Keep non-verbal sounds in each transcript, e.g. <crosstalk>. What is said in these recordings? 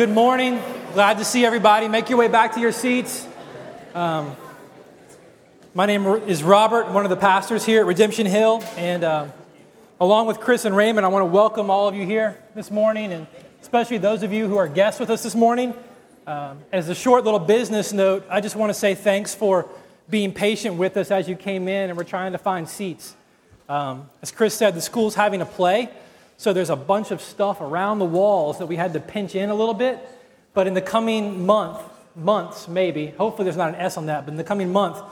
good morning. Glad to see everybody. Make your way back to your seats. Um, my name is Robert, one of the pastors here at Redemption Hill. And um, along with Chris and Raymond, I want to welcome all of you here this morning, and especially those of you who are guests with us this morning. Um, as a short little business note, I just want to say thanks for being patient with us as you came in, and we're trying to find seats. Um, as Chris said, the school's having a play. So there's a bunch of stuff around the walls that we had to pinch in a little bit. But in the coming month, months maybe, hopefully there's not an S on that, but in the coming month,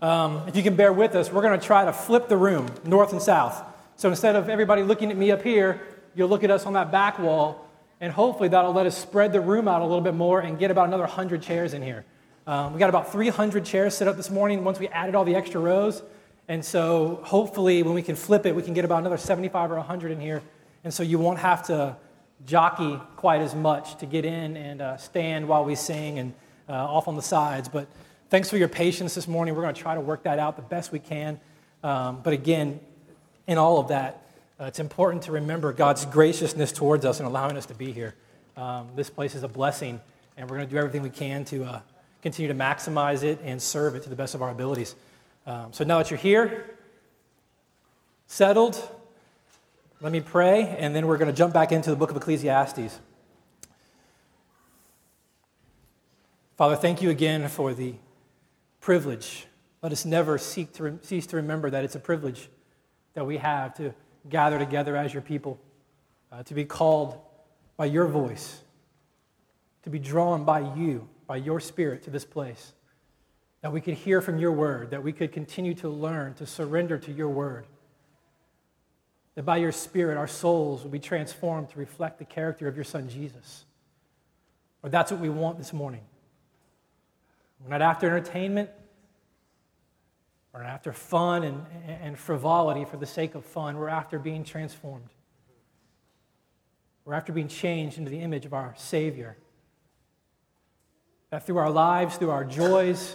um, if you can bear with us, we're going to try to flip the room north and south. So instead of everybody looking at me up here, you'll look at us on that back wall, and hopefully that'll let us spread the room out a little bit more and get about another 100 chairs in here. Um, we got about 300 chairs set up this morning once we added all the extra rows. And so hopefully when we can flip it, we can get about another 75 or 100 in here and so you won't have to jockey quite as much to get in and uh, stand while we sing and uh, off on the sides. But thanks for your patience this morning. We're going to try to work that out the best we can. Um, but again, in all of that, uh, it's important to remember God's graciousness towards us and allowing us to be here. Um, this place is a blessing, and we're going to do everything we can to uh, continue to maximize it and serve it to the best of our abilities. Um, so now that you're here, settled, let me pray, and then we're going to jump back into the book of Ecclesiastes. Father, thank you again for the privilege. Let us never seek to re- cease to remember that it's a privilege that we have to gather together as your people, uh, to be called by your voice, to be drawn by you, by your spirit to this place, that we could hear from your word, that we could continue to learn, to surrender to your word that by your Spirit, our souls will be transformed to reflect the character of your Son, Jesus. Or that's what we want this morning. We're not after entertainment, we're not after fun and, and frivolity for the sake of fun. We're after being transformed. We're after being changed into the image of our Savior. That through our lives, through our joys,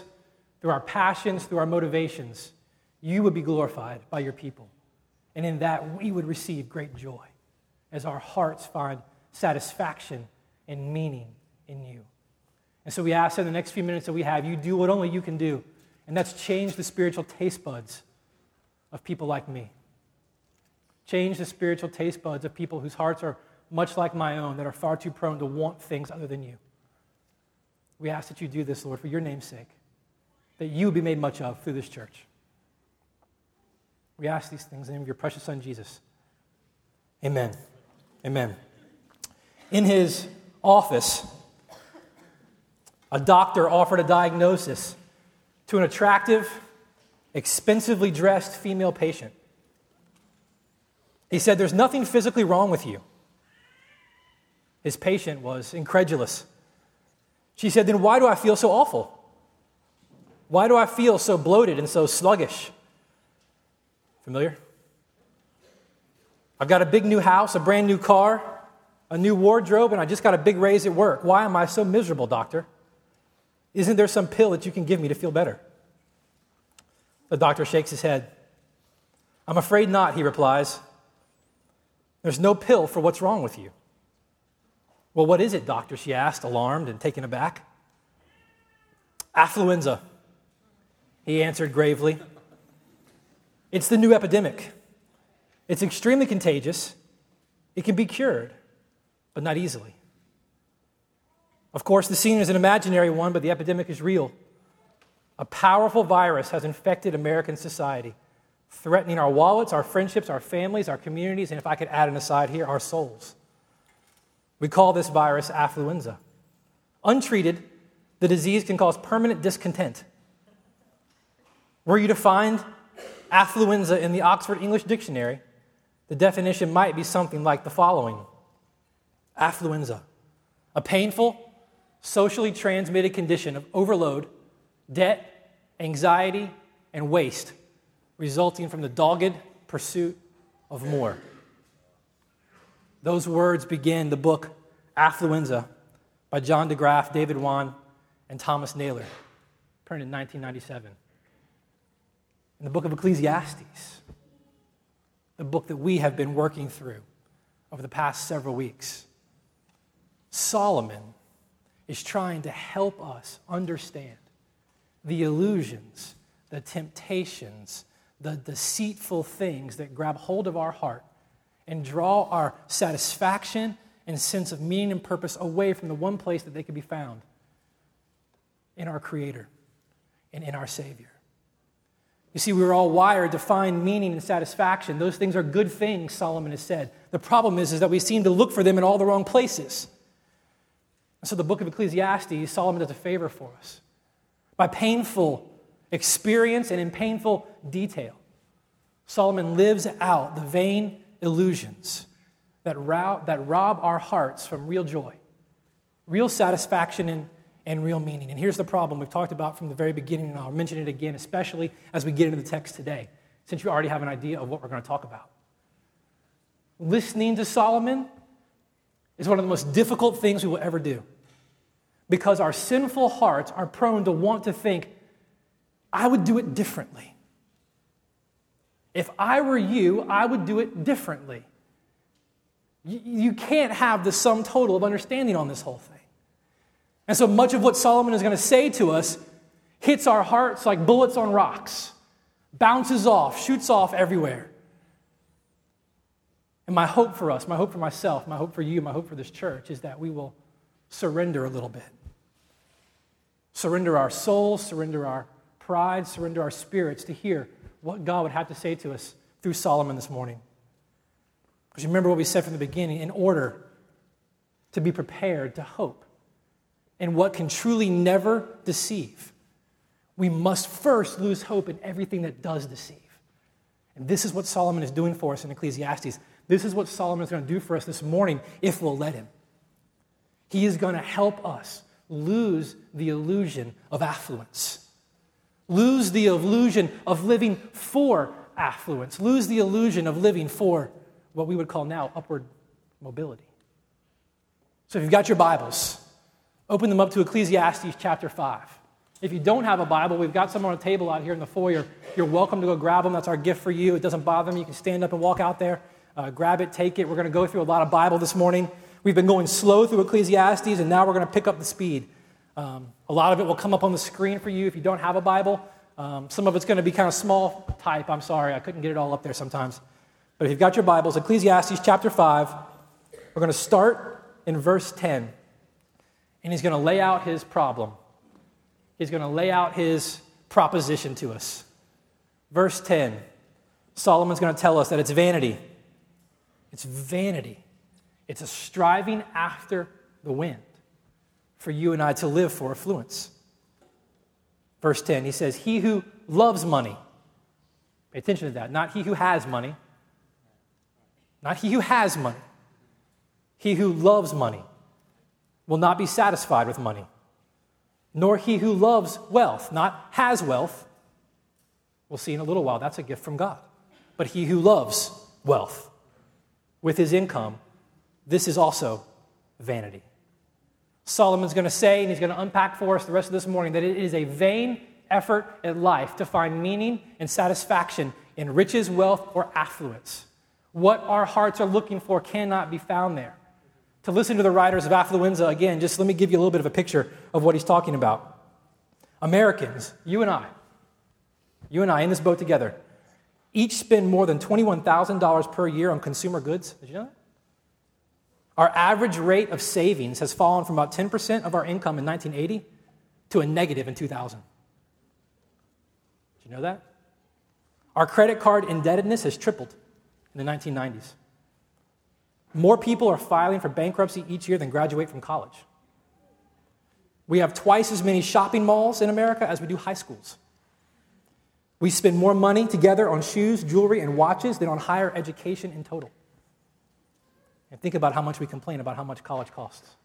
through our passions, through our motivations, you would be glorified by your people. And in that, we would receive great joy as our hearts find satisfaction and meaning in you. And so we ask in the next few minutes that we have, you do what only you can do, and that's change the spiritual taste buds of people like me. Change the spiritual taste buds of people whose hearts are much like my own, that are far too prone to want things other than you. We ask that you do this, Lord, for your name's sake, that you be made much of through this church. We ask these things in the name of your precious Son, Jesus. Amen. Amen. In his office, a doctor offered a diagnosis to an attractive, expensively dressed female patient. He said, There's nothing physically wrong with you. His patient was incredulous. She said, Then why do I feel so awful? Why do I feel so bloated and so sluggish? Familiar? I've got a big new house, a brand new car, a new wardrobe, and I just got a big raise at work. Why am I so miserable, doctor? Isn't there some pill that you can give me to feel better? The doctor shakes his head. I'm afraid not, he replies. There's no pill for what's wrong with you. Well, what is it, doctor? She asked, alarmed and taken aback. Affluenza, he answered gravely. It's the new epidemic. It's extremely contagious. It can be cured, but not easily. Of course, the scene is an imaginary one, but the epidemic is real. A powerful virus has infected American society, threatening our wallets, our friendships, our families, our communities, and if I could add an aside here, our souls. We call this virus affluenza. Untreated, the disease can cause permanent discontent. Were you to find affluenza in the Oxford English Dictionary, the definition might be something like the following Affluenza, a painful, socially transmitted condition of overload, debt, anxiety, and waste resulting from the dogged pursuit of more. Those words begin the book Affluenza by John de Graaf, David Wann, and Thomas Naylor, printed in 1997 in the book of Ecclesiastes, the book that we have been working through over the past several weeks. Solomon is trying to help us understand the illusions, the temptations, the deceitful things that grab hold of our heart and draw our satisfaction and sense of meaning and purpose away from the one place that they can be found in our Creator and in our Savior. You see, we were all wired to find meaning and satisfaction. Those things are good things, Solomon has said. The problem is, is that we seem to look for them in all the wrong places. So the book of Ecclesiastes, Solomon does a favor for us. By painful experience and in painful detail, Solomon lives out the vain illusions that, rob, that rob our hearts from real joy, real satisfaction, and, and real meaning. And here's the problem we've talked about from the very beginning, and I'll mention it again, especially as we get into the text today, since you already have an idea of what we're going to talk about. Listening to Solomon is one of the most difficult things we will ever do because our sinful hearts are prone to want to think, I would do it differently. If I were you, I would do it differently. You can't have the sum total of understanding on this whole thing. And so much of what Solomon is going to say to us hits our hearts like bullets on rocks, bounces off, shoots off everywhere. And my hope for us, my hope for myself, my hope for you, my hope for this church is that we will surrender a little bit. Surrender our souls, surrender our pride, surrender our spirits to hear what God would have to say to us through Solomon this morning. Because remember what we said from the beginning in order to be prepared to hope in what can truly never deceive, we must first lose hope in everything that does deceive. And this is what Solomon is doing for us in Ecclesiastes. This is what Solomon is going to do for us this morning if we'll let him. He is going to help us lose the illusion of affluence, lose the illusion of living for affluence, lose the illusion of living for what we would call now upward mobility. So if you've got your Bibles, open them up to Ecclesiastes chapter 5. If you don't have a Bible, we've got some on a table out here in the foyer. You're welcome to go grab them. That's our gift for you. It doesn't bother me. You can stand up and walk out there, uh, grab it, take it. We're going to go through a lot of Bible this morning. We've been going slow through Ecclesiastes, and now we're going to pick up the speed. Um, a lot of it will come up on the screen for you if you don't have a Bible. Um, some of it's going to be kind of small type. I'm sorry, I couldn't get it all up there sometimes. But if you've got your Bibles, Ecclesiastes chapter 5, we're going to start in verse 10. And he's going to lay out his problem. He's going to lay out his proposition to us. Verse 10 Solomon's going to tell us that it's vanity. It's vanity. It's a striving after the wind for you and I to live for affluence. Verse 10, he says, He who loves money, pay attention to that, not he who has money, not he who has money. He who loves money will not be satisfied with money, nor he who loves wealth, not has wealth. We'll see in a little while, that's a gift from God. But he who loves wealth with his income, this is also vanity. Solomon's going to say, and he's going to unpack for us the rest of this morning, that it is a vain effort at life to find meaning and satisfaction in riches, wealth, or affluence. What our hearts are looking for cannot be found there. To listen to the writers of Affluenza again, just let me give you a little bit of a picture of what he's talking about. Americans, you and I, you and I in this boat together, each spend more than $21,000 per year on consumer goods. Did you know that? Our average rate of savings has fallen from about 10% of our income in 1980 to a negative in 2000. Did you know that? Our credit card indebtedness has tripled in the 1990s. More people are filing for bankruptcy each year than graduate from college. We have twice as many shopping malls in America as we do high schools. We spend more money together on shoes, jewelry, and watches than on higher education in total. And think about how much we complain about how much college costs.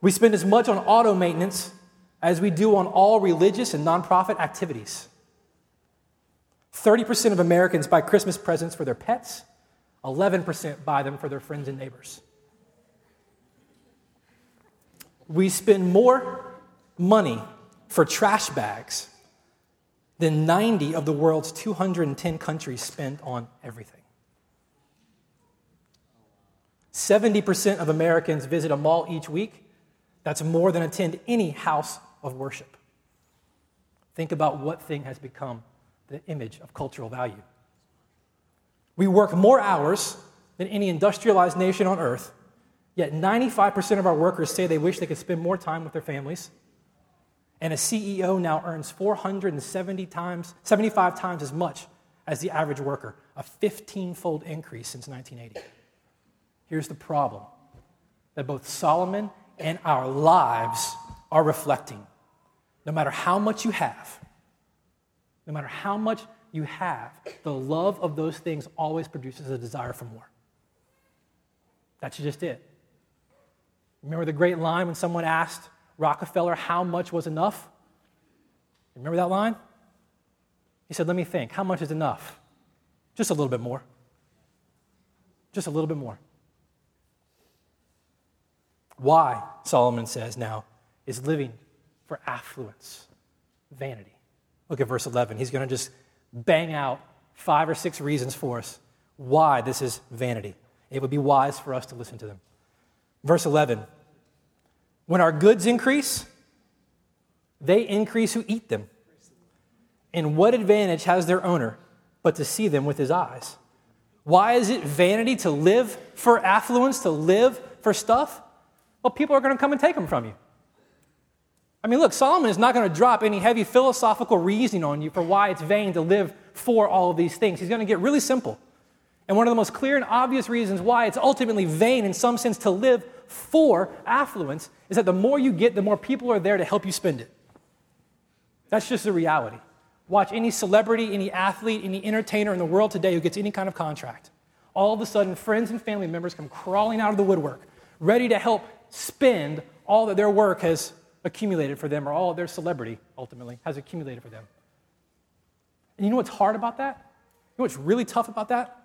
We spend as much on auto maintenance as we do on all religious and nonprofit activities. 30% of Americans buy Christmas presents for their pets, 11% buy them for their friends and neighbors. We spend more money for trash bags than 90 of the world's 210 countries spend on everything. 70% of Americans visit a mall each week, That's more than attend any house of worship. Think about what thing has become the image of cultural value. We work more hours than any industrialized nation on earth, yet 95% of our workers say they wish they could spend more time with their families. And a CEO now earns 470 times, 75 times as much as the average worker, a 15 fold increase since 1980. Here's the problem that both Solomon and our lives are reflecting. No matter how much you have, no matter how much you have, the love of those things always produces a desire for more. That's just it. Remember the great line when someone asked Rockefeller how much was enough? Remember that line? He said, Let me think. How much is enough? Just a little bit more. Just a little bit more. Why, Solomon says now, is living for affluence, vanity. Look at verse 11. He's going to just bang out five or six reasons for us why this is vanity. It would be wise for us to listen to them. Verse 11 When our goods increase, they increase who eat them. And what advantage has their owner but to see them with his eyes? Why is it vanity to live for affluence, to live for stuff? Well, people are going to come and take them from you. I mean, look, Solomon is not going to drop any heavy philosophical reasoning on you for why it's vain to live for all of these things. He's going to get really simple. And one of the most clear and obvious reasons why it's ultimately vain, in some sense, to live for affluence is that the more you get, the more people are there to help you spend it. That's just the reality. Watch any celebrity, any athlete, any entertainer in the world today who gets any kind of contract. All of a sudden, friends and family members come crawling out of the woodwork, ready to help spend all that their work has accumulated for them, or all their celebrity ultimately has accumulated for them. And you know what's hard about that? You know what's really tough about that?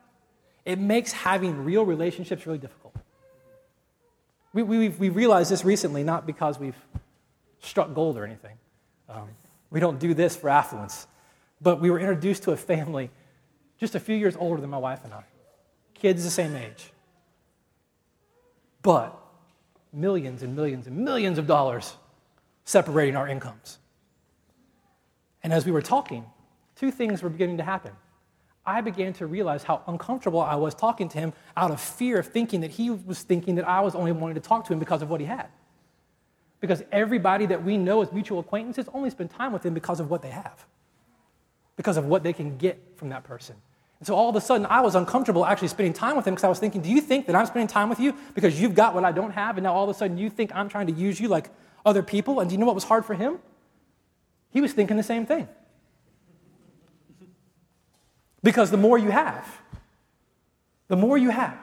It makes having real relationships really difficult. We, we, we realized this recently, not because we've struck gold or anything. Um, we don't do this for affluence. But we were introduced to a family just a few years older than my wife and I, kids the same age. But millions and millions and millions of dollars separating our incomes. And as we were talking, two things were beginning to happen. I began to realize how uncomfortable I was talking to him out of fear of thinking that he was thinking that I was only wanting to talk to him because of what he had. Because everybody that we know as mutual acquaintances only spend time with him because of what they have, because of what they can get from that person. And so all of a sudden, I was uncomfortable actually spending time with him because I was thinking, do you think that I'm spending time with you because you've got what I don't have? And now all of a sudden, you think I'm trying to use you like other people. And do you know what was hard for him? He was thinking the same thing. Because the more you have, the more you have,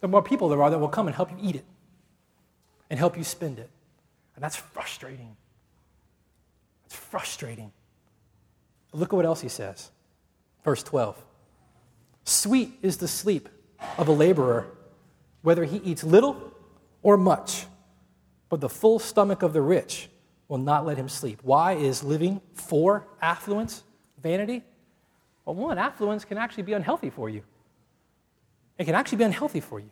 the more people there are that will come and help you eat it and help you spend it. And that's frustrating. It's frustrating. But look at what else he says. Verse 12 Sweet is the sleep of a laborer, whether he eats little or much but the full stomach of the rich will not let him sleep. Why is living for affluence vanity? Well, one, affluence can actually be unhealthy for you. It can actually be unhealthy for you.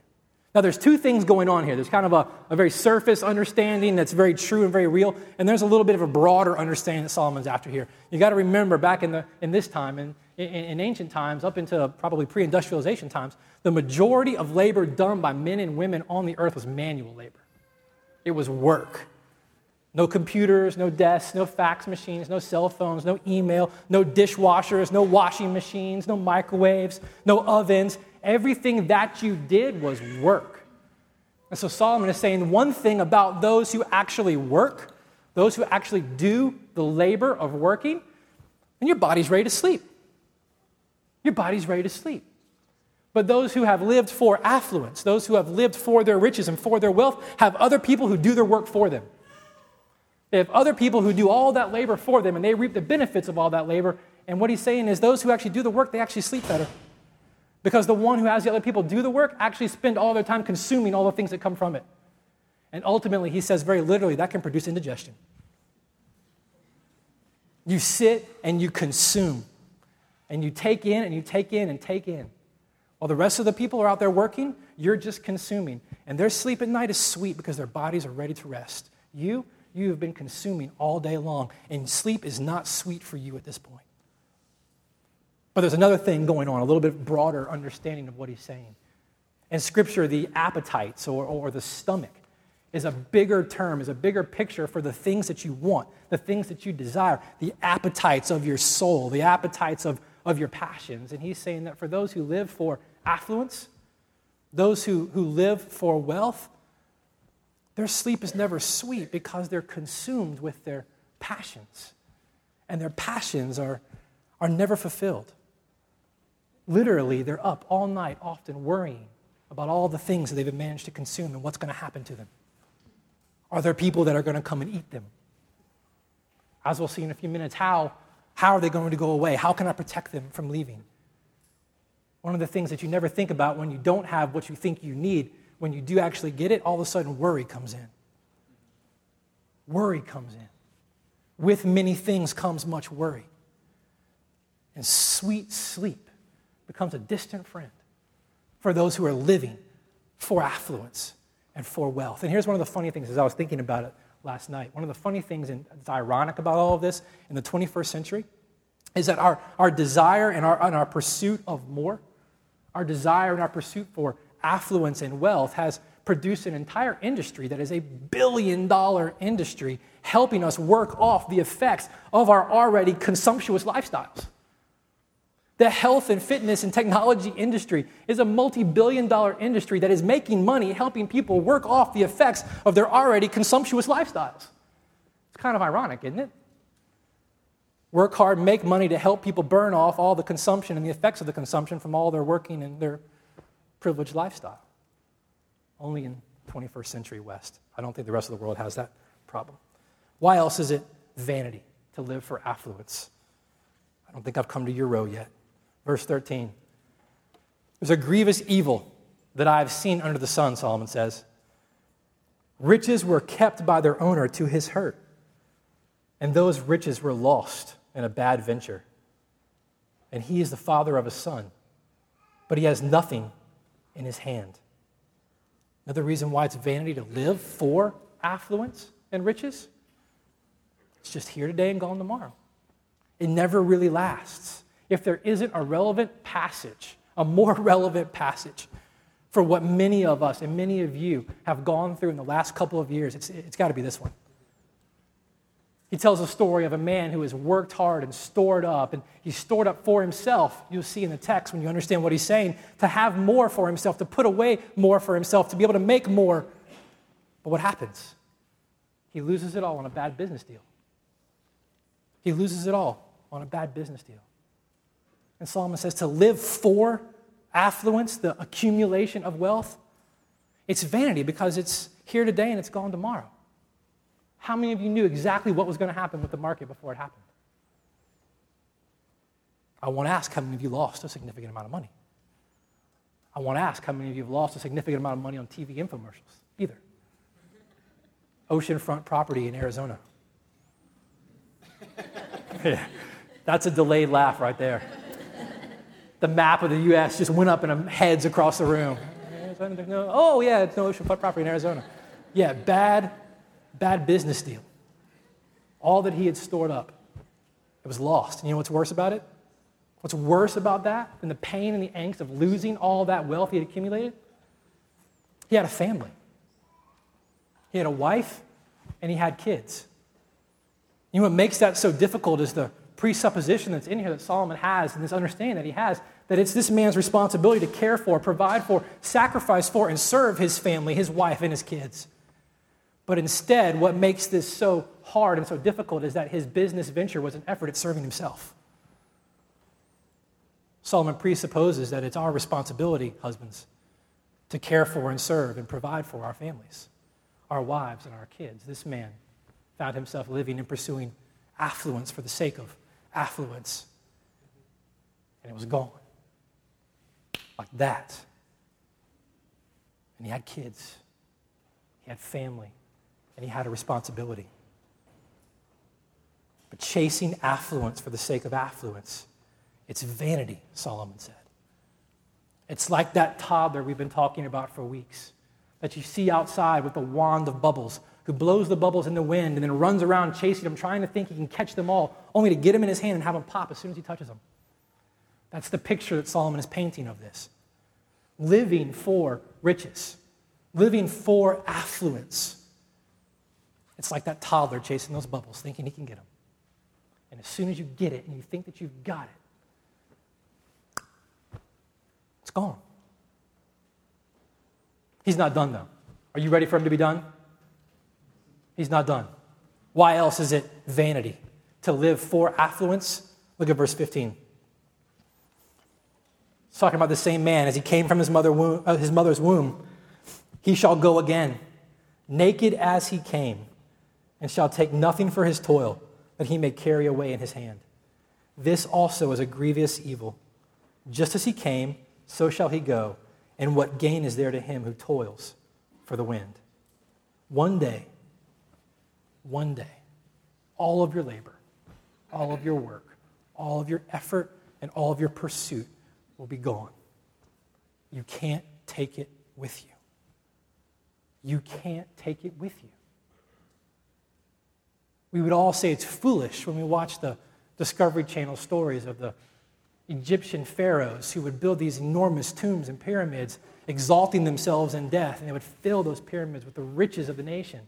Now, there's two things going on here. There's kind of a, a very surface understanding that's very true and very real, and there's a little bit of a broader understanding that Solomon's after here. You got to remember back in, the, in this time, in, in, in ancient times, up into probably pre industrialization times, the majority of labor done by men and women on the earth was manual labor. It was work. No computers, no desks, no fax machines, no cell phones, no email, no dishwashers, no washing machines, no microwaves, no ovens. Everything that you did was work. And so Solomon is saying one thing about those who actually work, those who actually do the labor of working, and your body's ready to sleep. Your body's ready to sleep. But those who have lived for affluence, those who have lived for their riches and for their wealth, have other people who do their work for them. They have other people who do all that labor for them, and they reap the benefits of all that labor. And what he's saying is, those who actually do the work, they actually sleep better. Because the one who has the other people do the work actually spend all their time consuming all the things that come from it. And ultimately, he says very literally, that can produce indigestion. You sit and you consume, and you take in and you take in and take in. While the rest of the people are out there working, you're just consuming. And their sleep at night is sweet because their bodies are ready to rest. You, you have been consuming all day long, and sleep is not sweet for you at this point. But there's another thing going on, a little bit broader understanding of what he's saying. In Scripture, the appetites or, or the stomach is a bigger term, is a bigger picture for the things that you want, the things that you desire, the appetites of your soul, the appetites of, of your passions. And he's saying that for those who live for affluence, those who, who live for wealth, their sleep is never sweet because they're consumed with their passions. And their passions are, are never fulfilled. Literally, they're up all night, often worrying about all the things that they've managed to consume and what's going to happen to them. Are there people that are going to come and eat them? As we'll see in a few minutes, how, how are they going to go away? How can I protect them from leaving? One of the things that you never think about when you don't have what you think you need, when you do actually get it, all of a sudden worry comes in. Worry comes in. With many things comes much worry. And sweet sleep becomes a distant friend for those who are living for affluence and for wealth. And here's one of the funny things as I was thinking about it last night. One of the funny things, and it's ironic about all of this in the 21st century, is that our, our desire and our, and our pursuit of more, our desire and our pursuit for affluence and wealth has produced an entire industry that is a billion dollar industry helping us work off the effects of our already consumptuous lifestyles. The health and fitness and technology industry is a multi billion dollar industry that is making money helping people work off the effects of their already consumptuous lifestyles. It's kind of ironic, isn't it? Work hard, make money to help people burn off all the consumption and the effects of the consumption from all their working and their privileged lifestyle. Only in 21st century West. I don't think the rest of the world has that problem. Why else is it vanity to live for affluence? I don't think I've come to your row yet. Verse 13. There's a grievous evil that I have seen under the sun, Solomon says. Riches were kept by their owner to his hurt, and those riches were lost in a bad venture. And he is the father of a son, but he has nothing in his hand. Another reason why it's vanity to live for affluence and riches it's just here today and gone tomorrow. It never really lasts if there isn't a relevant passage, a more <laughs> relevant passage for what many of us and many of you have gone through in the last couple of years, it's, it's got to be this one. He tells a story of a man who has worked hard and stored up, and he's stored up for himself. You'll see in the text when you understand what he's saying to have more for himself, to put away more for himself, to be able to make more. But what happens? He loses it all on a bad business deal. He loses it all on a bad business deal. And Solomon says to live for affluence, the accumulation of wealth, it's vanity because it's here today and it's gone tomorrow. How many of you knew exactly what was going to happen with the market before it happened? I want to ask how many of you lost a significant amount of money. I want to ask how many of you have lost a significant amount of money on TV infomercials, either. Oceanfront property in Arizona. <laughs> yeah, that's a delayed laugh right there the map of the U.S. just went up in heads across the room. Oh, yeah, it's no oceanfront property in Arizona. Yeah, bad, bad business deal. All that he had stored up, it was lost. And you know what's worse about it? What's worse about that than the pain and the angst of losing all that wealth he had accumulated? He had a family. He had a wife and he had kids. You know what makes that so difficult is the presupposition that's in here that Solomon has and this understanding that he has that it's this man's responsibility to care for, provide for, sacrifice for, and serve his family, his wife, and his kids. But instead, what makes this so hard and so difficult is that his business venture was an effort at serving himself. Solomon presupposes that it's our responsibility, husbands, to care for and serve and provide for our families, our wives, and our kids. This man found himself living and pursuing affluence for the sake of affluence, and it was gone. Like that. And he had kids, he had family, and he had a responsibility. But chasing affluence for the sake of affluence, it's vanity, Solomon said. It's like that toddler we've been talking about for weeks that you see outside with the wand of bubbles, who blows the bubbles in the wind and then runs around chasing them, trying to think he can catch them all, only to get them in his hand and have them pop as soon as he touches them. That's the picture that Solomon is painting of this. Living for riches, living for affluence. It's like that toddler chasing those bubbles, thinking he can get them. And as soon as you get it and you think that you've got it, it's gone. He's not done, though. Are you ready for him to be done? He's not done. Why else is it vanity to live for affluence? Look at verse 15. It's talking about the same man as he came from his, mother womb, uh, his mother's womb. He shall go again, naked as he came, and shall take nothing for his toil that he may carry away in his hand. This also is a grievous evil. Just as he came, so shall he go and what gain is there to him who toils for the wind? One day, one day, all of your labor, all of your work, all of your effort, and all of your pursuit will be gone. You can't take it with you. You can't take it with you. We would all say it's foolish when we watch the Discovery Channel stories of the Egyptian pharaohs who would build these enormous tombs and pyramids, exalting themselves in death, and they would fill those pyramids with the riches of the nation,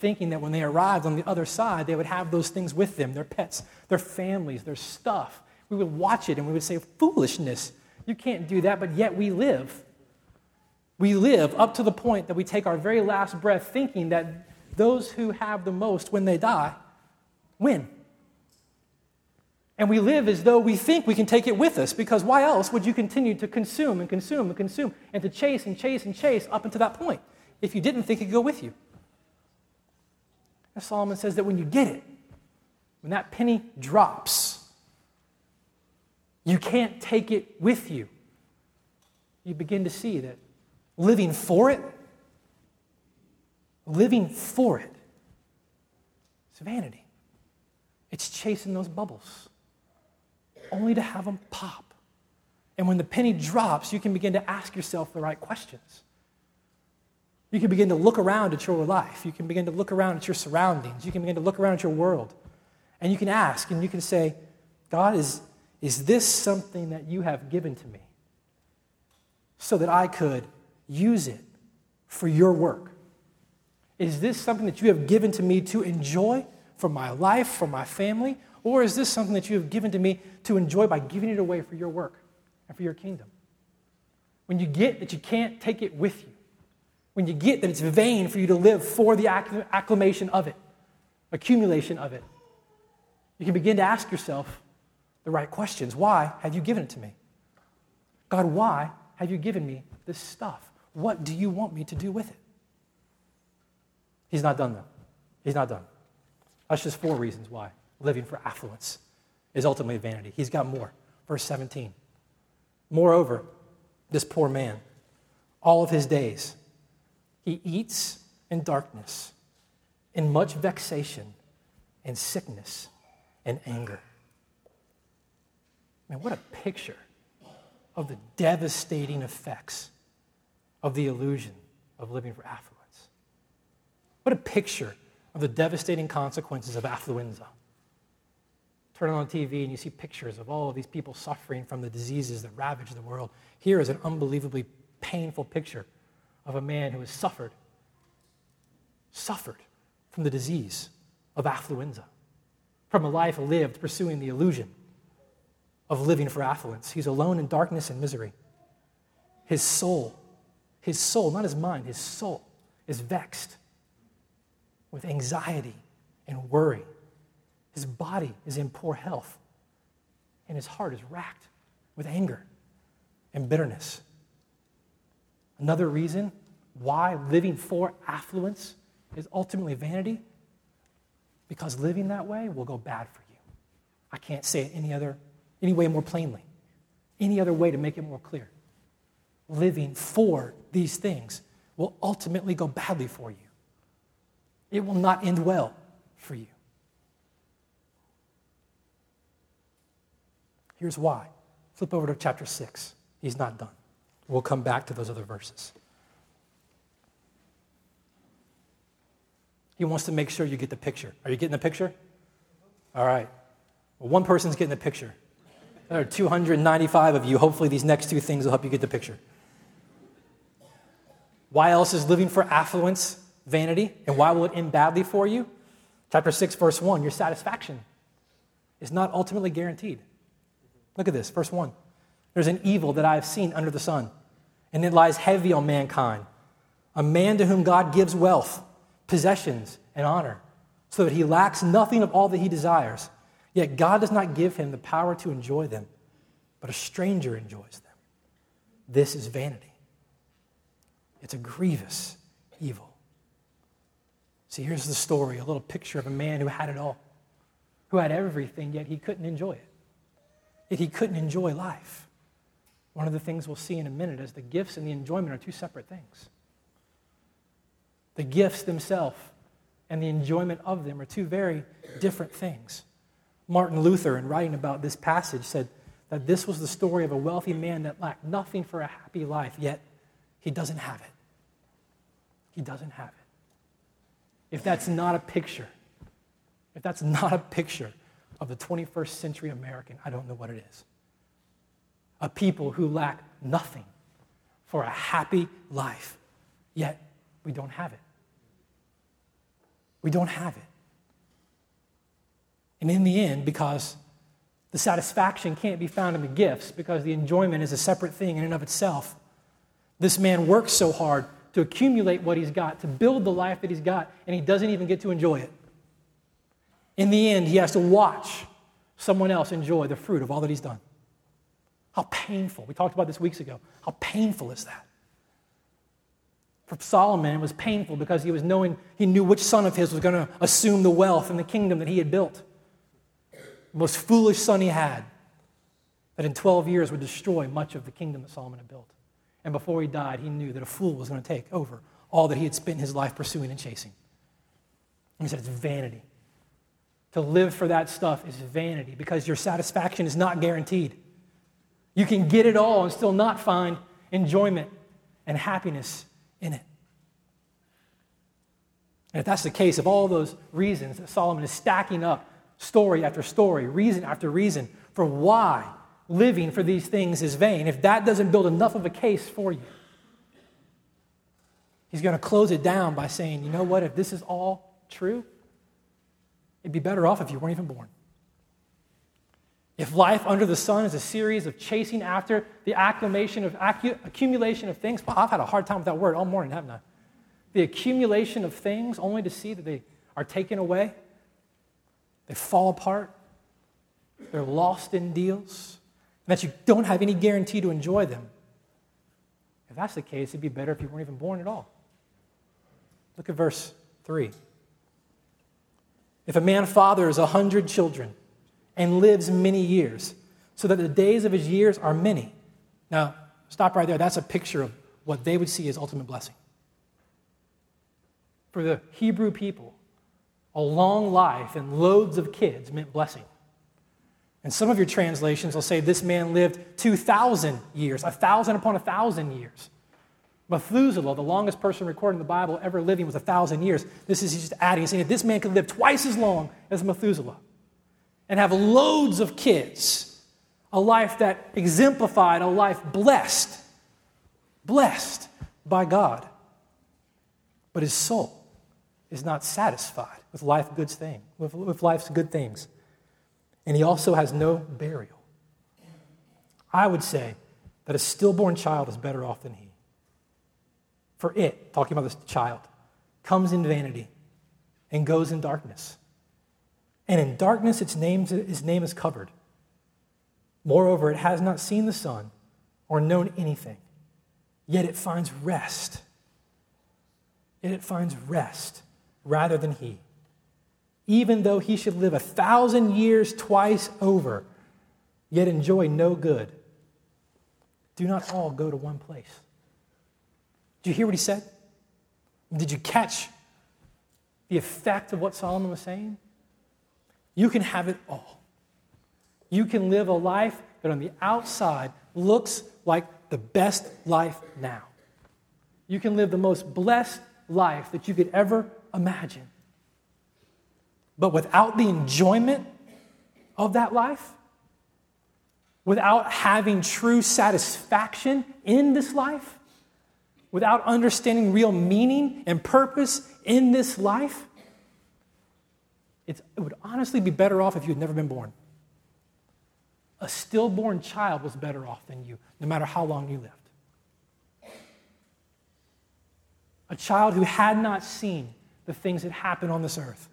thinking that when they arrived on the other side, they would have those things with them their pets, their families, their stuff. We would watch it and we would say, Foolishness, you can't do that, but yet we live. We live up to the point that we take our very last breath thinking that those who have the most when they die win. And we live as though we think we can take it with us because why else would you continue to consume and consume and consume and to chase and chase and chase up until that point if you didn't think it could go with you? Solomon says that when you get it, when that penny drops, you can't take it with you. You begin to see that living for it, living for it, it's vanity. It's chasing those bubbles only to have them pop. And when the penny drops, you can begin to ask yourself the right questions. You can begin to look around at your life. You can begin to look around at your surroundings. You can begin to look around at your world. And you can ask and you can say, God, is, is this something that you have given to me so that I could use it for your work? Is this something that you have given to me to enjoy for my life, for my family? Or is this something that you have given to me to enjoy by giving it away for your work and for your kingdom? When you get that you can't take it with you, when you get that it's vain for you to live for the acclamation of it, accumulation of it, you can begin to ask yourself the right questions. Why have you given it to me? God, why have you given me this stuff? What do you want me to do with it? He's not done, though. He's not done. That's just four reasons why living for affluence is ultimately vanity. He's got more. Verse 17. Moreover, this poor man, all of his days, he eats in darkness, in much vexation, and sickness, and anger. Man, what a picture of the devastating effects of the illusion of living for affluence. What a picture of the devastating consequences of affluenza turn on TV and you see pictures of all of these people suffering from the diseases that ravage the world. Here is an unbelievably painful picture of a man who has suffered, suffered from the disease of affluenza, from a life lived pursuing the illusion of living for affluence. He's alone in darkness and misery. His soul, his soul, not his mind, his soul is vexed with anxiety and worry his body is in poor health, and his heart is racked with anger and bitterness. Another reason why living for affluence is ultimately vanity because living that way will go bad for you. I can't say it any other any way more plainly. Any other way to make it more clear. Living for these things will ultimately go badly for you. It will not end well for you. Here's why. Flip over to chapter 6. He's not done. We'll come back to those other verses. He wants to make sure you get the picture. Are you getting the picture? All right. Well, one person's getting the picture. There are 295 of you. Hopefully, these next two things will help you get the picture. Why else is living for affluence vanity? And why will it end badly for you? Chapter 6, verse 1 your satisfaction is not ultimately guaranteed. Look at this, verse 1. There's an evil that I have seen under the sun, and it lies heavy on mankind. A man to whom God gives wealth possessions, and honor, so that he lacks nothing of all that he desires. Yet God does not give him the power to enjoy them, but a stranger enjoys them. This is vanity. It's a grievous evil. See, here's the story a little picture of a man who had it all, who had everything, yet he couldn't enjoy it. Yet he couldn't enjoy life. One of the things we'll see in a minute is the gifts and the enjoyment are two separate things. The gifts themselves and the enjoyment of them are two very different things. Martin Luther, in writing about this passage, said that this was the story of a wealthy man that lacked nothing for a happy life, yet he doesn't have it. He doesn't have it. If that's not a picture, if that's not a picture of the 21st century American, I don't know what it is. A people who lack nothing for a happy life, yet we don't have it. We don't have it. And in the end, because the satisfaction can't be found in the gifts, because the enjoyment is a separate thing in and of itself, this man works so hard to accumulate what he's got, to build the life that he's got, and he doesn't even get to enjoy it. In the end, he has to watch someone else enjoy the fruit of all that he's done. How painful. We talked about this weeks ago. How painful is that? For Solomon, it was painful because he was knowing he knew which son of his was going to assume the wealth and the kingdom that he had built. The most foolish son he had, that in 12 years would destroy much of the kingdom that Solomon had built. And before he died, he knew that a fool was going to take over all that he had spent his life pursuing and chasing. And he said, It's vanity. To live for that stuff is vanity because your satisfaction is not guaranteed. You can get it all and still not find enjoyment and happiness in it. And if that's the case, of all those reasons that Solomon is stacking up story after story, reason after reason for why living for these things is vain, if that doesn't build enough of a case for you, he's going to close it down by saying, you know what, if this is all true, it'd be better off if you weren't even born. If life under the sun is a series of chasing after the accumulation of, accumulation of things, I've had a hard time with that word all morning, haven't I? The accumulation of things only to see that they are taken away, they fall apart, they're lost in deals, and that you don't have any guarantee to enjoy them. If that's the case, it'd be better if you weren't even born at all. Look at verse 3. If a man fathers a hundred children, and lives many years, so that the days of his years are many. Now, stop right there. That's a picture of what they would see as ultimate blessing. For the Hebrew people, a long life and loads of kids meant blessing. And some of your translations will say this man lived 2,000 years, a thousand upon a thousand years. Methuselah, the longest person recorded in the Bible ever living, was a thousand years. This is just adding, saying that this man could live twice as long as Methuselah and have loads of kids, a life that exemplified a life blessed, blessed by God. But his soul is not satisfied with life goods thing, with, with life's good things. And he also has no burial. I would say that a stillborn child is better off than he. For it, talking about this child, comes in vanity and goes in darkness and in darkness its name, his name is covered. Moreover, it has not seen the sun or known anything, yet it finds rest. Yet it finds rest rather than he. Even though he should live a thousand years twice over, yet enjoy no good. Do not all go to one place. Did you hear what he said? Did you catch the effect of what Solomon was saying? You can have it all. You can live a life that on the outside looks like the best life now. You can live the most blessed life that you could ever imagine. But without the enjoyment of that life, without having true satisfaction in this life, without understanding real meaning and purpose in this life, it would honestly be better off if you had never been born. A stillborn child was better off than you, no matter how long you lived. A child who had not seen the things that happen on this earth,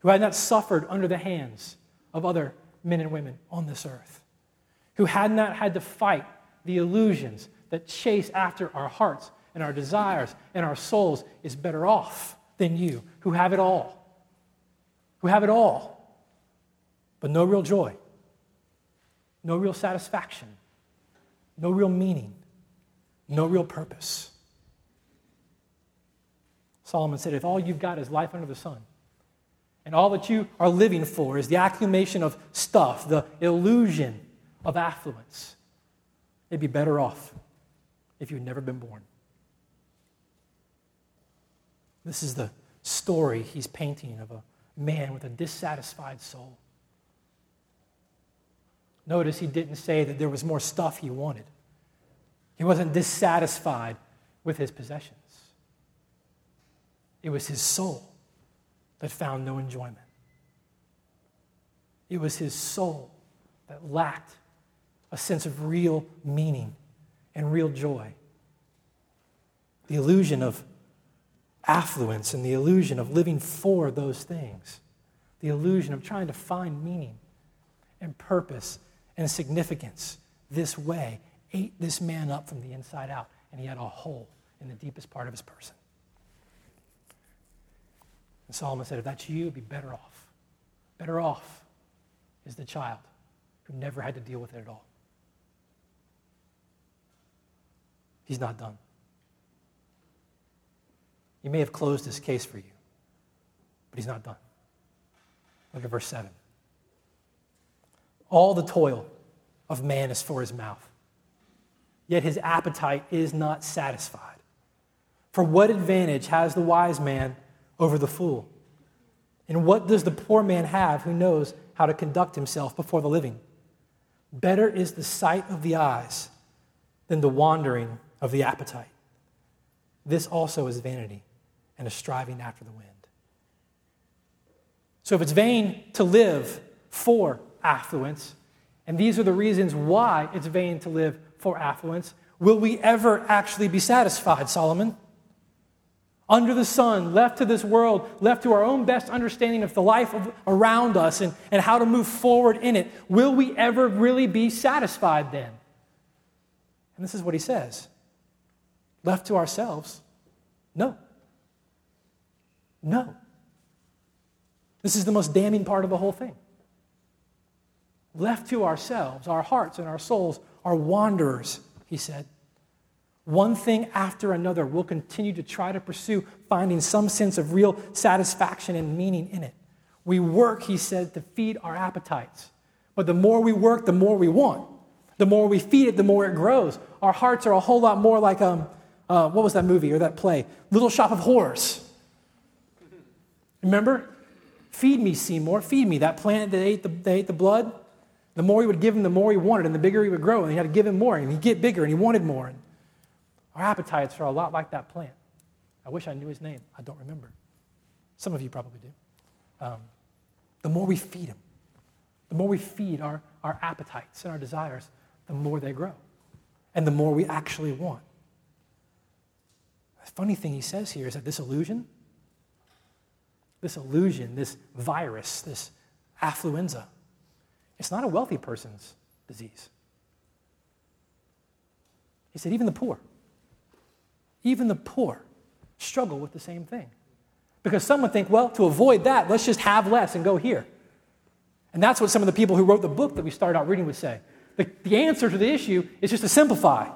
who had not suffered under the hands of other men and women on this earth, who had not had to fight the illusions that chase after our hearts and our desires and our souls is better off than you, who have it all. Who have it all, but no real joy, no real satisfaction, no real meaning, no real purpose. Solomon said, If all you've got is life under the sun, and all that you are living for is the accumulation of stuff, the illusion of affluence, it'd be better off if you'd never been born. This is the story he's painting of a man with a dissatisfied soul. Notice he didn't say that there was more stuff he wanted. He wasn't dissatisfied with his possessions. It was his soul that found no enjoyment. It was his soul that lacked a sense of real meaning and real joy. The illusion of affluence and the illusion of living for those things, the illusion of trying to find meaning and purpose and significance this way ate this man up from the inside out, and he had a hole in the deepest part of his person. And Solomon said, If that's you, be better off. Better off is the child who never had to deal with it at all. He's not done. He may have closed his case for you, but he's not done. Look at verse 7. All the toil of man is for his mouth, yet his appetite is not satisfied. For what advantage has the wise man over the fool? And what does the poor man have who knows how to conduct himself before the living? Better is the sight of the eyes than the wandering of the appetite. This also is vanity and a striving after the wind. So, if it's vain to live for affluence, and these are the reasons why it's vain to live for affluence, will we ever actually be satisfied, Solomon? under the sun, left to this world, left to our own best understanding of the life of, around us and, and how to move forward in it, will we ever really be satisfied then? And this is what he says left to ourselves, no. No. This is the most damning part of the whole thing. Left to ourselves, our hearts and our souls are wanderers, he said. One thing after another, we'll continue to try to pursue finding some sense of real satisfaction and meaning in it. We work, he said, to feed our appetites. But the more we work, the more we want. The more we feed it, the more it grows. Our hearts are a whole lot more like, um, uh, what was that movie or that play? Little Shop of Horrors. Remember? Feed me, Seymour. Feed me. That plant that ate the, ate the blood. The more he would give him, the more he wanted, and the bigger he would grow. And he had to give him more, and he'd get bigger, and he wanted more. And our appetites are a lot like that plant. I wish I knew his name. I don't remember. Some of you probably do. Um, the more we feed him, the more we feed our, our appetites and our desires, the more they grow and the more we actually want. The funny thing he says here is that this illusion, this illusion, this virus, this affluenza, it's not a wealthy person's disease. He said, even the poor. Even the poor struggle with the same thing. Because some would think, well, to avoid that, let's just have less and go here. And that's what some of the people who wrote the book that we started out reading would say. The, the answer to the issue is just to simplify,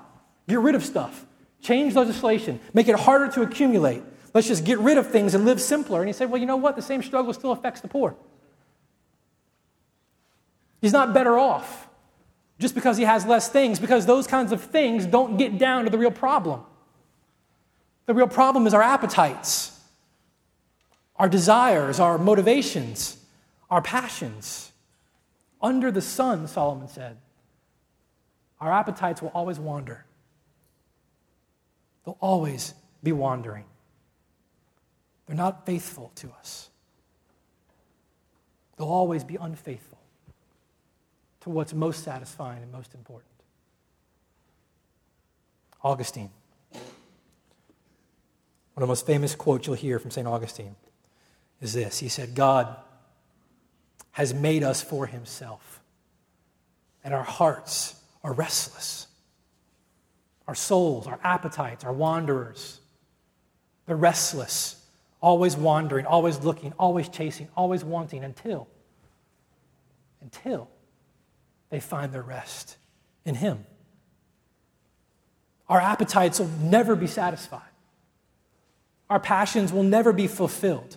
get rid of stuff, change legislation, make it harder to accumulate. Let's just get rid of things and live simpler. And he said, well, you know what? The same struggle still affects the poor. He's not better off just because he has less things, because those kinds of things don't get down to the real problem. The real problem is our appetites, our desires, our motivations, our passions. Under the sun, Solomon said, our appetites will always wander. They'll always be wandering. They're not faithful to us. They'll always be unfaithful to what's most satisfying and most important. Augustine. One of the most famous quotes you'll hear from St. Augustine is this He said, God has made us for himself, and our hearts are restless. Our souls, our appetites, our wanderers, they're restless, always wandering, always looking, always chasing, always wanting until, until they find their rest in Him. Our appetites will never be satisfied. Our passions will never be fulfilled.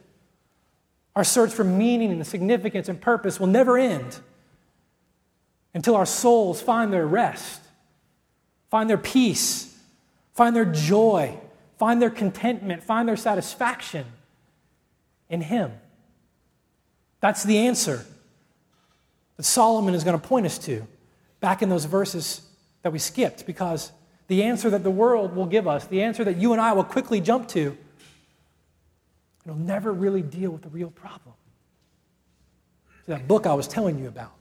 Our search for meaning and significance and purpose will never end until our souls find their rest, find their peace, find their joy, find their contentment, find their satisfaction in Him. That's the answer that Solomon is going to point us to back in those verses that we skipped because the answer that the world will give us, the answer that you and I will quickly jump to, it'll never really deal with the real problem. So that book I was telling you about,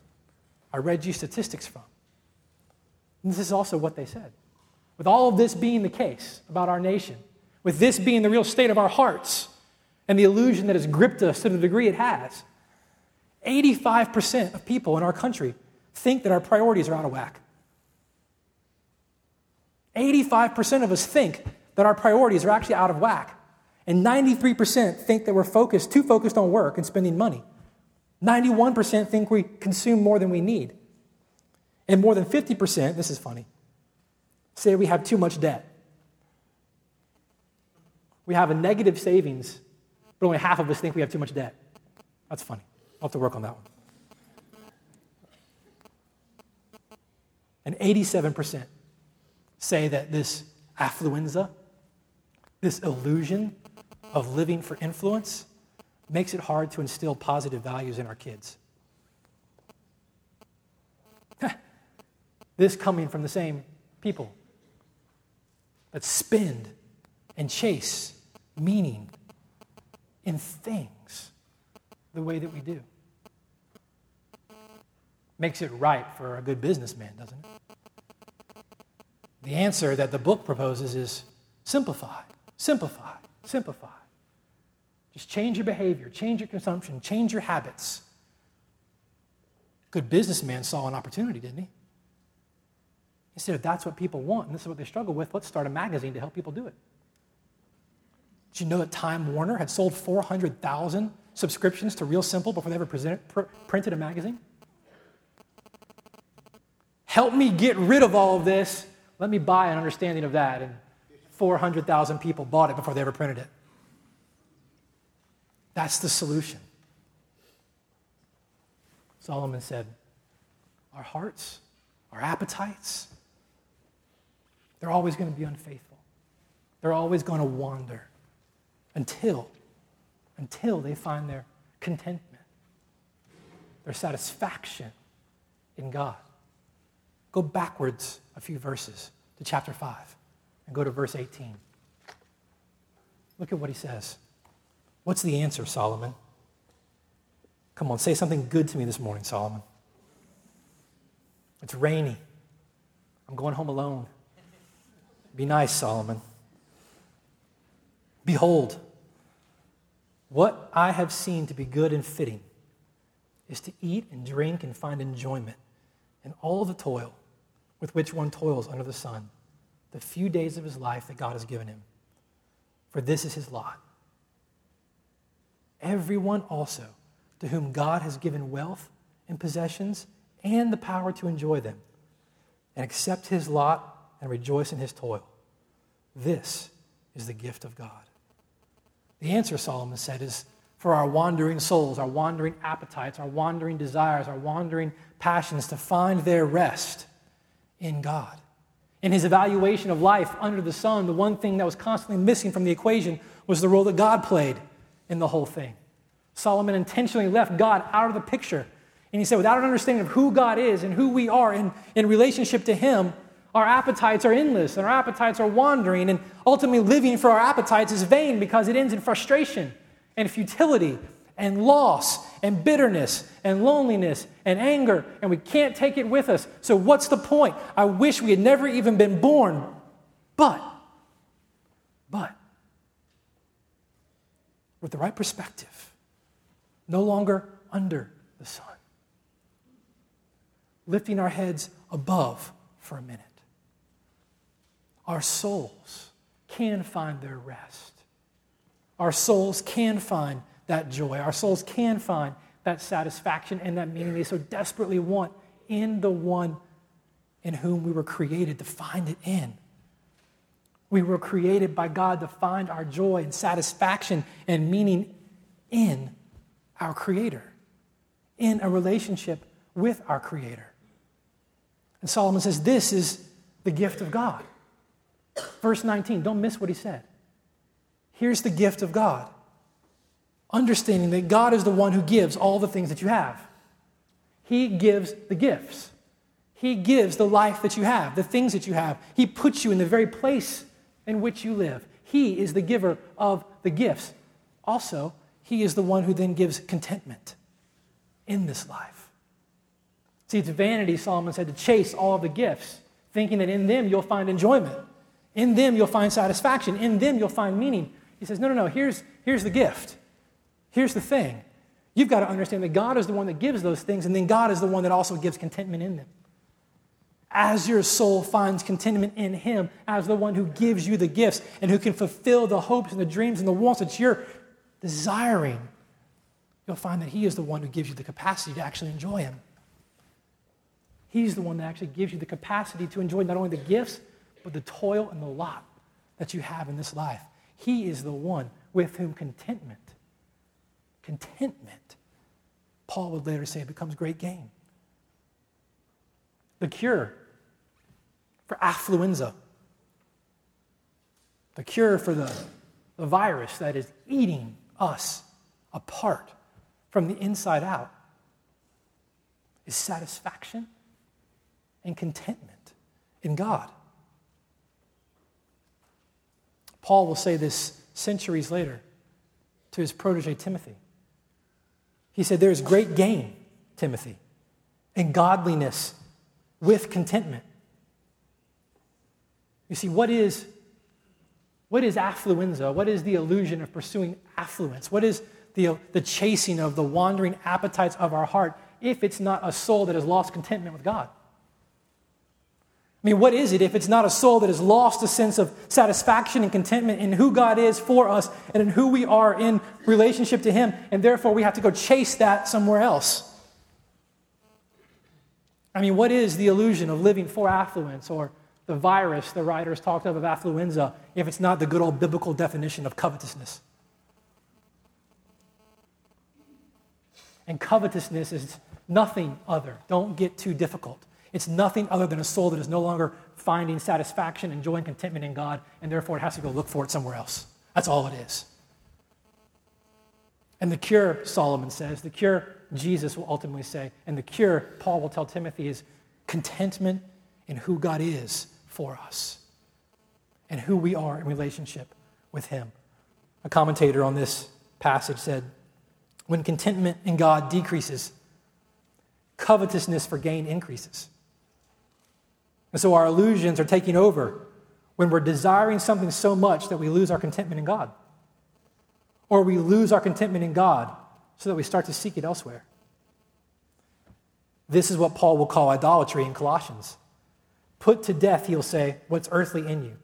I read you statistics from. And this is also what they said. With all of this being the case about our nation, with this being the real state of our hearts and the illusion that has gripped us to the degree it has, 85% of people in our country think that our priorities are out of whack. 85% of us think that our priorities are actually out of whack. And 93% think that we're focused, too focused on work and spending money. 91% think we consume more than we need. And more than 50%, this is funny, say we have too much debt. We have a negative savings, but only half of us think we have too much debt. That's funny. I'll have to work on that one. And 87% say that this affluenza, this illusion of living for influence, makes it hard to instill positive values in our kids. <laughs> this coming from the same people that spend and chase meaning in things the way that we do. Makes it right for a good businessman, doesn't it? The answer that the book proposes is simplify, simplify, simplify. Just change your behavior, change your consumption, change your habits. Good businessman saw an opportunity, didn't he? He said, if that's what people want and this is what they struggle with, let's start a magazine to help people do it. Did you know that Time Warner had sold 400,000 subscriptions to Real Simple before they ever pr- printed a magazine? Help me get rid of all of this. Let me buy an understanding of that. And 400,000 people bought it before they ever printed it. That's the solution. Solomon said, Our hearts, our appetites, they're always going to be unfaithful. They're always going to wander until, until they find their contentment, their satisfaction in God. Go backwards a few verses to chapter 5 and go to verse 18. Look at what he says. What's the answer, Solomon? Come on, say something good to me this morning, Solomon. It's rainy. I'm going home alone. Be nice, Solomon. Behold, what I have seen to be good and fitting is to eat and drink and find enjoyment in all the toil with which one toils under the sun, the few days of his life that God has given him. For this is his lot everyone also to whom God has given wealth and possessions and the power to enjoy them, and accept his lot and rejoice in his toil. This is the gift of God. The answer, Solomon said, is for our wandering souls, our wandering appetites, our wandering desires, our wandering passions to find their rest in God. In his evaluation of life under the sun, the one thing that was constantly missing from the equation was the role that God played in the whole thing. Solomon intentionally left God out of the picture. And he said, without an understanding of who God is and who we are in, in relationship to him, our appetites are endless and our appetites are wandering. And ultimately, living for our appetites is vain because it ends in frustration and futility and loss and bitterness and loneliness and anger, and we can't take it with us. So, what's the point? I wish we had never even been born. But, but, with the right perspective, no longer under the sun, lifting our heads above for a minute, our souls can find their rest. Our souls can find that joy. Our souls can find that satisfaction and that meaning they so desperately want in the one in whom we were created to find it in. We were created by God to find our joy and satisfaction and meaning in our Creator, in a relationship with our Creator. And Solomon says, This is the gift of God. Verse 19, don't miss what he said. Here's the gift of God understanding that God is the one who gives all the things that you have. He gives the gifts. He gives the life that you have, the things that you have. He puts you in the very place in which you live. He is the giver of the gifts. Also, He is the one who then gives contentment in this life. See, it's vanity, Solomon said, to chase all the gifts, thinking that in them you'll find enjoyment. In them you'll find satisfaction. In them you'll find meaning. He says, no, no, no, here's, here's the gift. Here's the thing you've got to understand that God is the one that gives those things, and then God is the one that also gives contentment in them. As your soul finds contentment in Him, as the one who gives you the gifts and who can fulfill the hopes and the dreams and the wants that you're desiring, you'll find that He is the one who gives you the capacity to actually enjoy Him. He's the one that actually gives you the capacity to enjoy not only the gifts, but the toil and the lot that you have in this life. He is the one with whom contentment contentment, Paul would later say, becomes great gain. The cure for affluenza, the cure for the, the virus that is eating us apart from the inside out, is satisfaction and contentment in God. Paul will say this centuries later to his protege Timothy. He said, There is great gain, Timothy, in godliness with contentment. You see, what is, what is affluenza? What is the illusion of pursuing affluence? What is the, the chasing of the wandering appetites of our heart if it's not a soul that has lost contentment with God? I mean, what is it if it's not a soul that has lost a sense of satisfaction and contentment in who God is for us and in who we are in relationship to Him, and therefore we have to go chase that somewhere else? I mean, what is the illusion of living for affluence or the virus the writers talked of of affluenza if it's not the good old biblical definition of covetousness? And covetousness is nothing other. Don't get too difficult it's nothing other than a soul that is no longer finding satisfaction and joy and contentment in God, and therefore it has to go look for it somewhere else. That's all it is. And the cure, Solomon says, the cure, Jesus will ultimately say, and the cure, Paul will tell Timothy, is contentment in who God is for us and who we are in relationship with Him. A commentator on this passage said, When contentment in God decreases, covetousness for gain increases. And so our illusions are taking over when we're desiring something so much that we lose our contentment in God. Or we lose our contentment in God so that we start to seek it elsewhere. This is what Paul will call idolatry in Colossians. Put to death, he'll say, what's earthly in you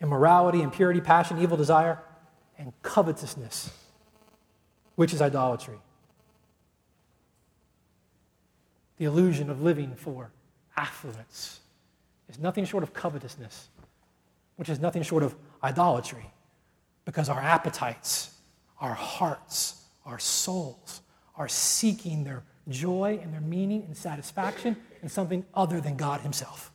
immorality, impurity, passion, evil desire, and covetousness, which is idolatry. The illusion of living for affluence is nothing short of covetousness, which is nothing short of idolatry, because our appetites, our hearts, our souls are seeking their joy and their meaning and satisfaction in something other than God Himself.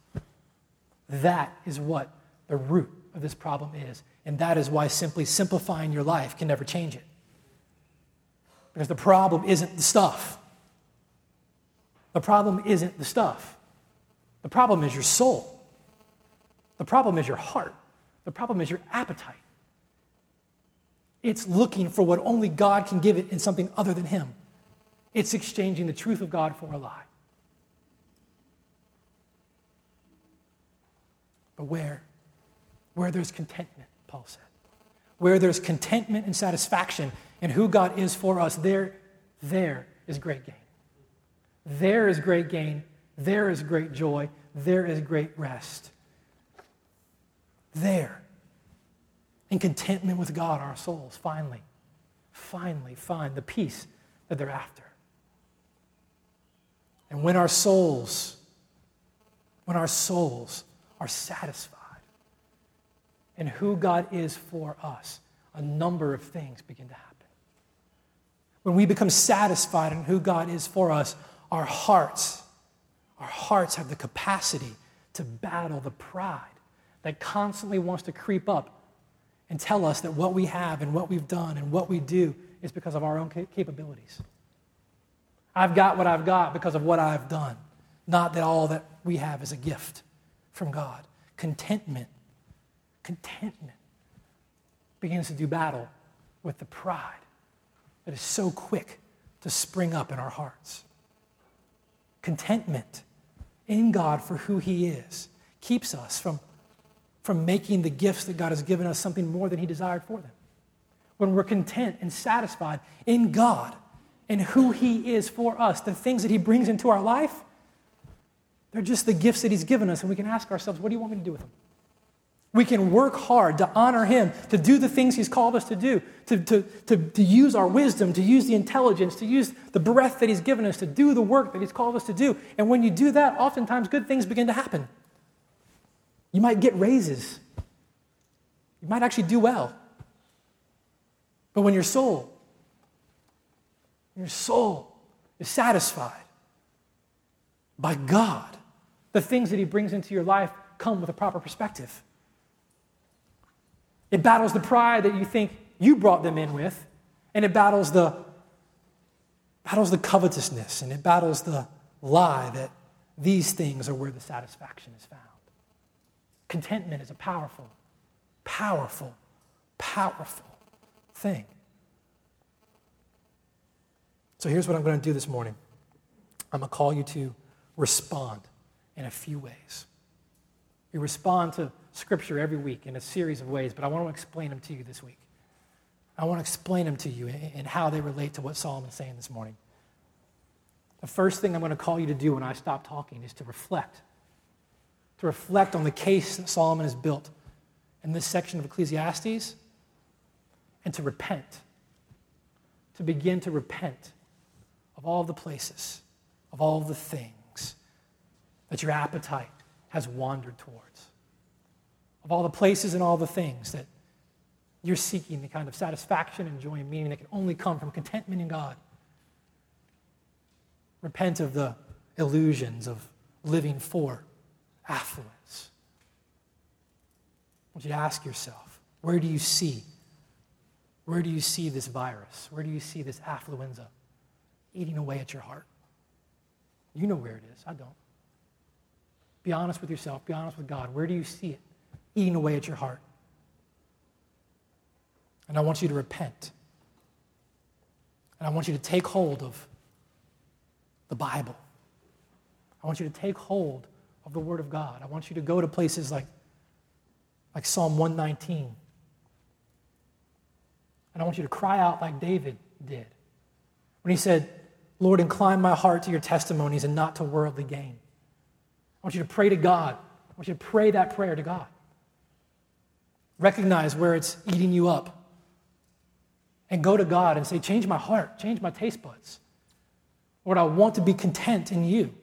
That is what the root of this problem is. And that is why simply simplifying your life can never change it. Because the problem isn't the stuff. The problem isn't the stuff. The problem is your soul. The problem is your heart. The problem is your appetite. It's looking for what only God can give it in something other than Him. It's exchanging the truth of God for a lie. But where? Where there's contentment, Paul said. Where there's contentment and satisfaction in who God is for us, there, there is great gain. There is great gain. There is great joy. There is great rest. There. In contentment with God, our souls finally, finally find the peace that they're after. And when our souls, when our souls are satisfied in who God is for us, a number of things begin to happen. When we become satisfied in who God is for us, our hearts, our hearts have the capacity to battle the pride that constantly wants to creep up and tell us that what we have and what we've done and what we do is because of our own capabilities. I've got what I've got because of what I've done, not that all that we have is a gift from God. Contentment, contentment begins to do battle with the pride that is so quick to spring up in our hearts. Contentment in God for who He is keeps us from, from making the gifts that God has given us something more than He desired for them. When we're content and satisfied in God and who He is for us, the things that He brings into our life, they're just the gifts that He's given us, and we can ask ourselves, what do you want me to do with them? We can work hard to honor Him, to do the things He's called us to do, to, to, to, to, use our wisdom, to use the intelligence, to use the breath that He's given us, to do the work that He's called us to do. And when you do that, oftentimes good things begin to happen. You might get raises, you might actually do well. But when your soul, your soul is satisfied by God, the things that He brings into your life come with a proper perspective. It battles the pride that you think you brought them in with, and it battles the battles the covetousness, and it battles the lie that these things are where the satisfaction is found. Contentment is a powerful, powerful, powerful thing. So here's what I'm going to do this morning. I'm going to call you to respond in a few ways. You respond to Scripture every week in a series of ways, but I want to explain them to you this week. I want to explain them to you and how they relate to what Solomon's saying this morning. The first thing I'm going to call you to do when I stop talking is to reflect. To reflect on the case that Solomon has built in this section of Ecclesiastes and to repent. To begin to repent of all the places, of all the things that your appetite has wandered towards of all the places and all the things that you're seeking the kind of satisfaction and joy and meaning that can only come from contentment in God. Repent of the illusions of living for affluence. I want you to ask yourself where do you see? Where do you see this virus? Where do you see this affluenza eating away at your heart? You know where it is. I don't. Be honest with yourself. Be honest with God. Where do you see it? Eating away at your heart. And I want you to repent. And I want you to take hold of the Bible. I want you to take hold of the Word of God. I want you to go to places like, like Psalm 119. And I want you to cry out like David did when he said, Lord, incline my heart to your testimonies and not to worldly gain. I want you to pray to God. I want you to pray that prayer to God. Recognize where it's eating you up. And go to God and say, Change my heart, change my taste buds. Lord, I want to be content in you.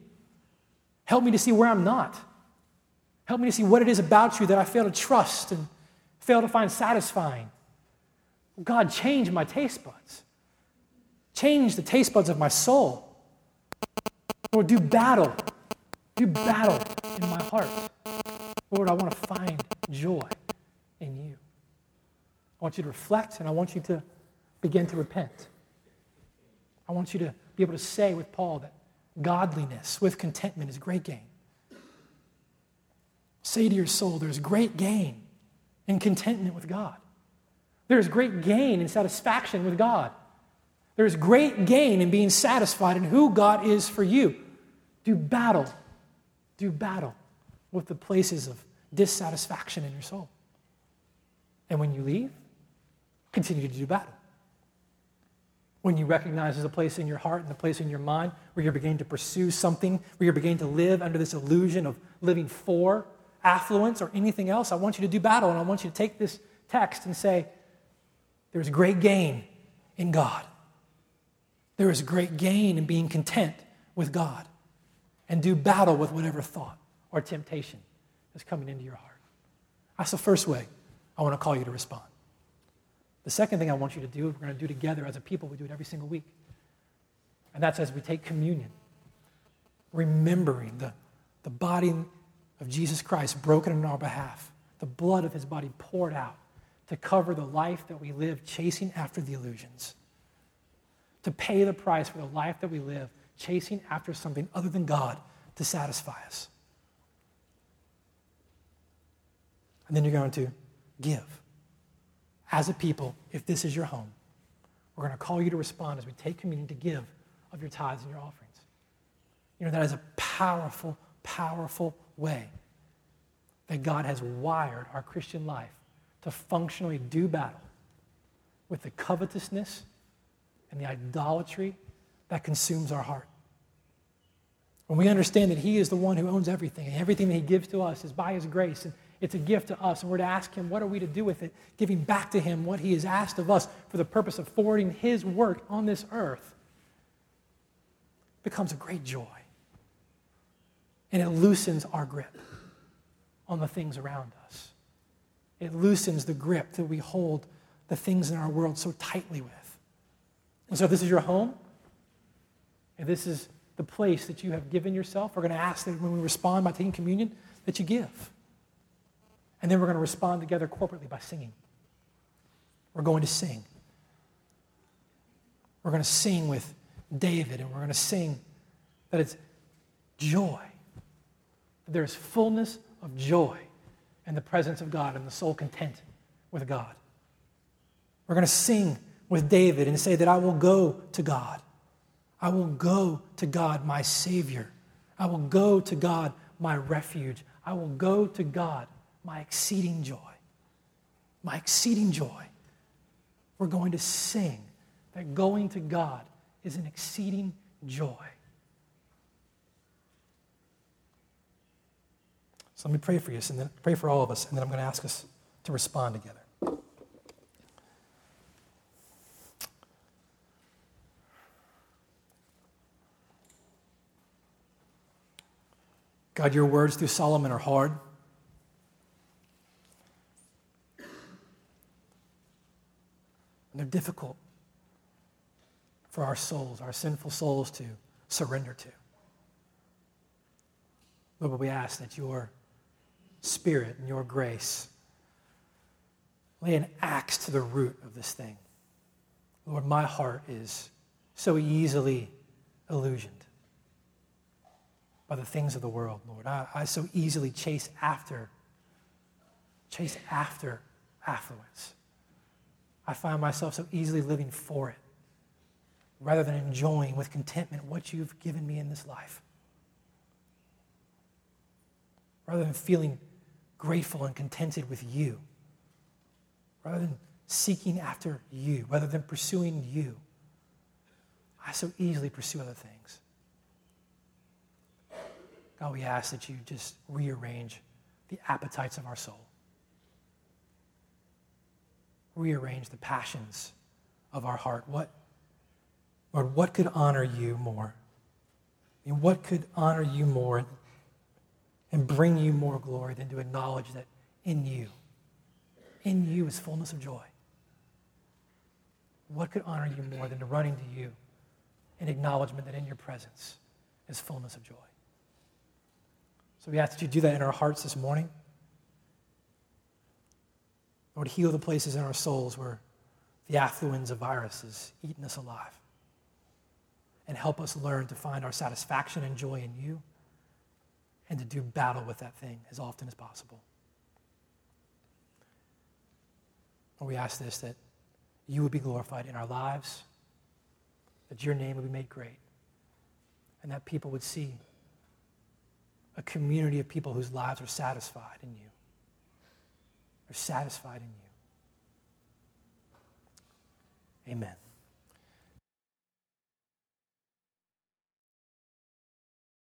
Help me to see where I'm not. Help me to see what it is about you that I fail to trust and fail to find satisfying. God, change my taste buds. Change the taste buds of my soul. Lord, do battle. Do battle in my heart. Lord, I want to find joy. I want you to reflect and I want you to begin to repent. I want you to be able to say with Paul that godliness with contentment is great gain. Say to your soul, there's great gain in contentment with God. There's great gain in satisfaction with God. There's great gain in being satisfied in who God is for you. Do battle. Do battle with the places of dissatisfaction in your soul. And when you leave, continue to do battle. When you recognize there's a place in your heart and a place in your mind where you're beginning to pursue something, where you're beginning to live under this illusion of living for affluence or anything else, I want you to do battle. And I want you to take this text and say, there's great gain in God. There is great gain in being content with God. And do battle with whatever thought or temptation is coming into your heart. That's the first way I want to call you to respond. The second thing I want you to do, we're going to do together as a people, we do it every single week. And that's as we take communion, remembering the, the body of Jesus Christ broken on our behalf, the blood of his body poured out to cover the life that we live chasing after the illusions, to pay the price for the life that we live chasing after something other than God to satisfy us. And then you're going to give. As a people, if this is your home, we're going to call you to respond as we take communion to give of your tithes and your offerings. You know, that is a powerful, powerful way that God has wired our Christian life to functionally do battle with the covetousness and the idolatry that consumes our heart. When we understand that He is the one who owns everything, and everything that He gives to us is by His grace, and it's a gift to us, and we're to ask Him, what are we to do with it? Giving back to Him what He has asked of us for the purpose of forwarding His work on this earth becomes a great joy. And it loosens our grip on the things around us. It loosens the grip that we hold the things in our world so tightly with. And so, if this is your home, if this is the place that you have given yourself, we're going to ask that when we respond by taking communion, that you give. And then we're going to respond together corporately by singing. We're going to sing. We're going to sing with David, and we're going to sing that it's joy. There's fullness of joy in the presence of God and the soul content with God. We're going to sing with David and say that I will go to God. I will go to God, my Savior. I will go to God, my refuge. I will go to God, my exceeding joy. My exceeding joy. We're going to sing that going to God is an exceeding joy. So let me pray for you, and then pray for all of us, and then I'm going to ask us to respond together. God, your words through Solomon are hard. They're difficult for our souls, our sinful souls, to surrender to. Lord, but we ask that your spirit and your grace lay an axe to the root of this thing. Lord, my heart is so easily illusioned by the things of the world, Lord. I, I so easily chase after, chase after affluence. I find myself so easily living for it rather than enjoying with contentment what you've given me in this life. Rather than feeling grateful and contented with you. Rather than seeking after you, rather than pursuing you. I so easily pursue other things. God, we ask that you just rearrange the appetites of our soul, rearrange the passions of our heart. What, Lord, what could honor you more? I mean, what could honor you more and bring you more glory than to acknowledge that in you, in you is fullness of joy? What could honor you more than to run into you in acknowledgement that in your presence is fullness of joy. So we ask that you do that in our hearts this morning. Lord, heal the places in our souls where the affluenza virus is eating us alive. And help us learn to find our satisfaction and joy in you and to do battle with that thing as often as possible. Lord, we ask this that you would be glorified in our lives, that your name would be made great, and that people would see a community of people whose lives are satisfied in you. Are satisfied in you. Amen.